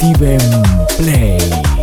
Steven Play.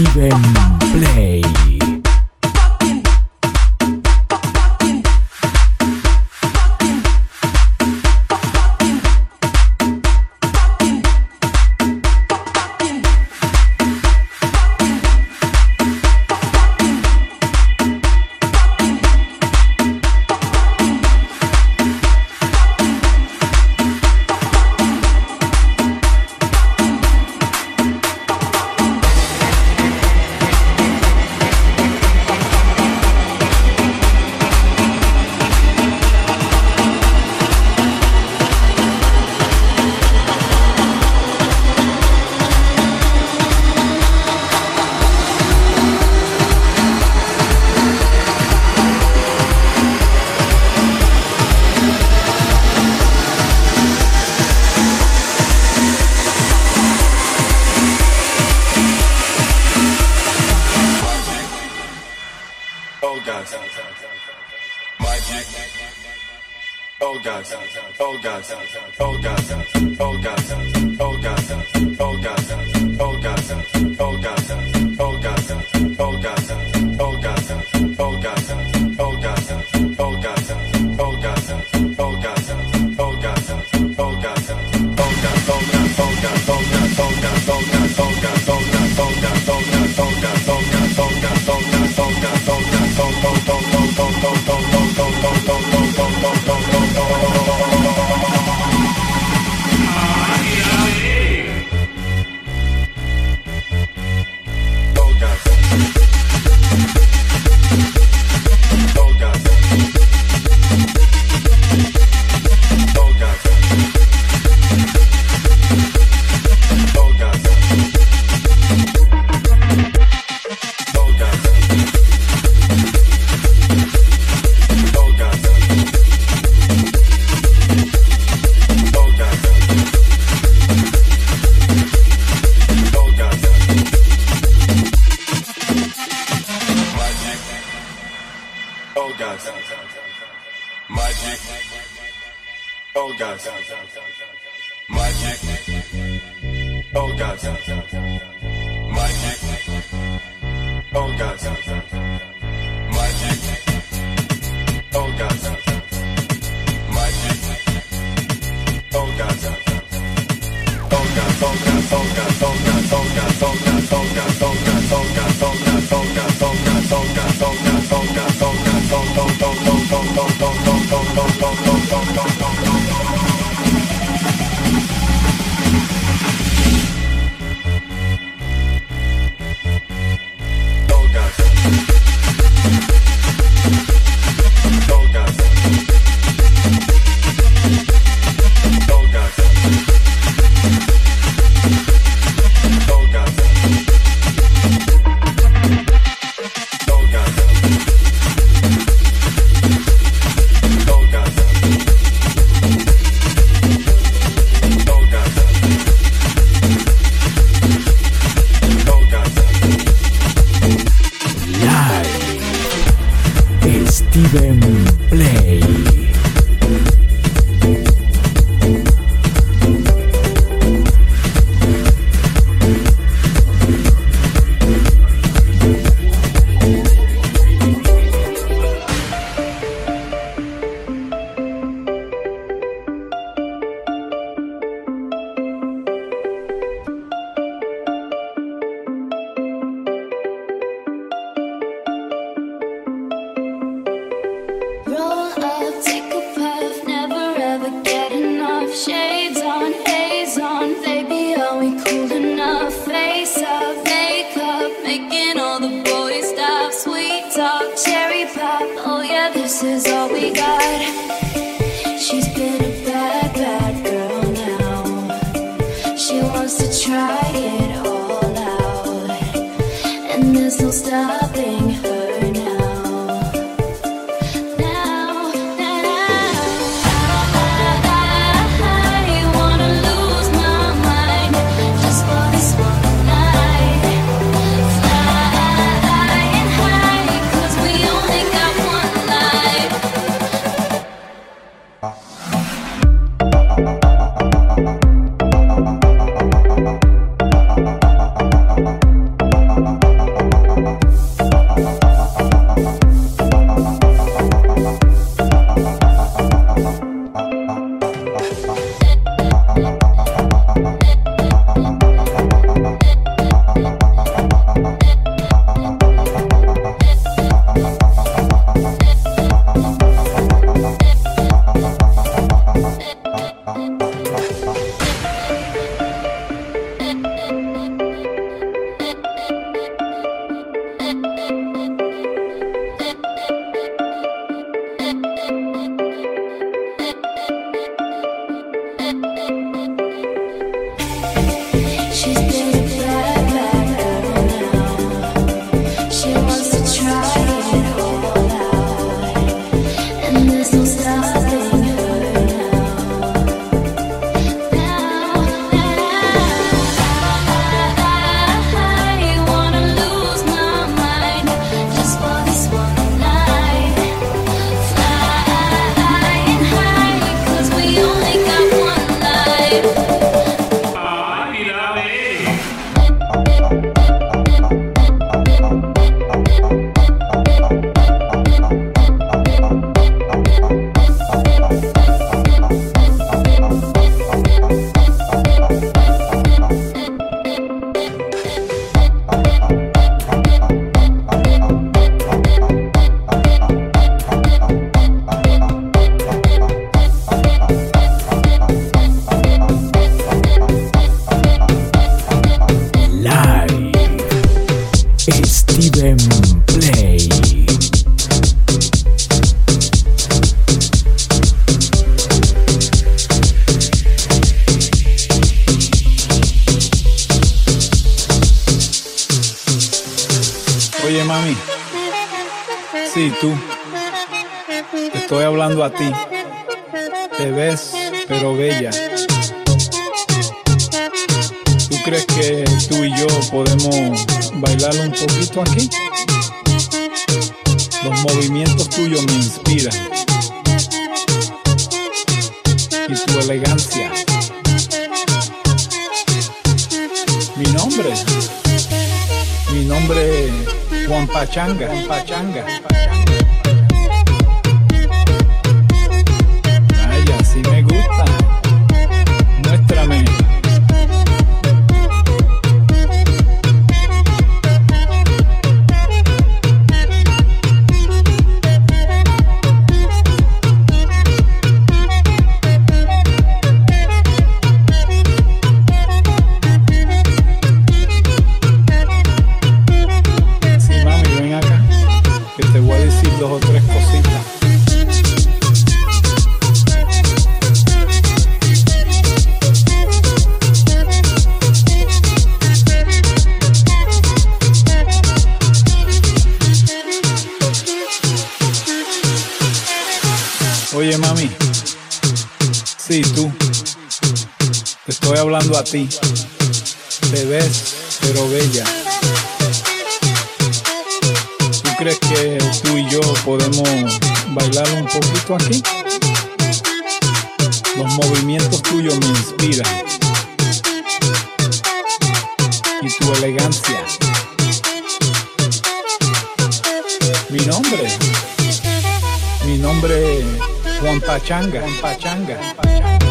Steven Play. A ti. Te ves, pero bella. ¿Tú crees que tú y yo podemos bailar un poquito aquí? Los movimientos tuyos me inspiran. Y tu elegancia. Mi nombre. Mi nombre Juan. Juan Pachanga. Hablando a ti. Te ves, pero bella. ¿Tú crees que tú y yo podemos bailar un poquito aquí? Los movimientos tuyos me inspiran. Y tu elegancia. Mi nombre. Mi nombre Juan Pachanga. Juan Pachanga.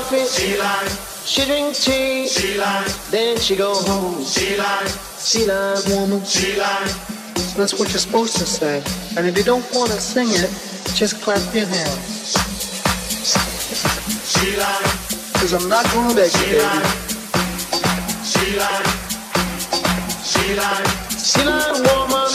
carpet. She like. She drink tea. She like. Then she go home. She like. She like woman. She like. That's what you're supposed to say. And if you don't want to sing it, just clap your hands. She like. Cause I'm not going back, she baby. She like. She like. She like woman.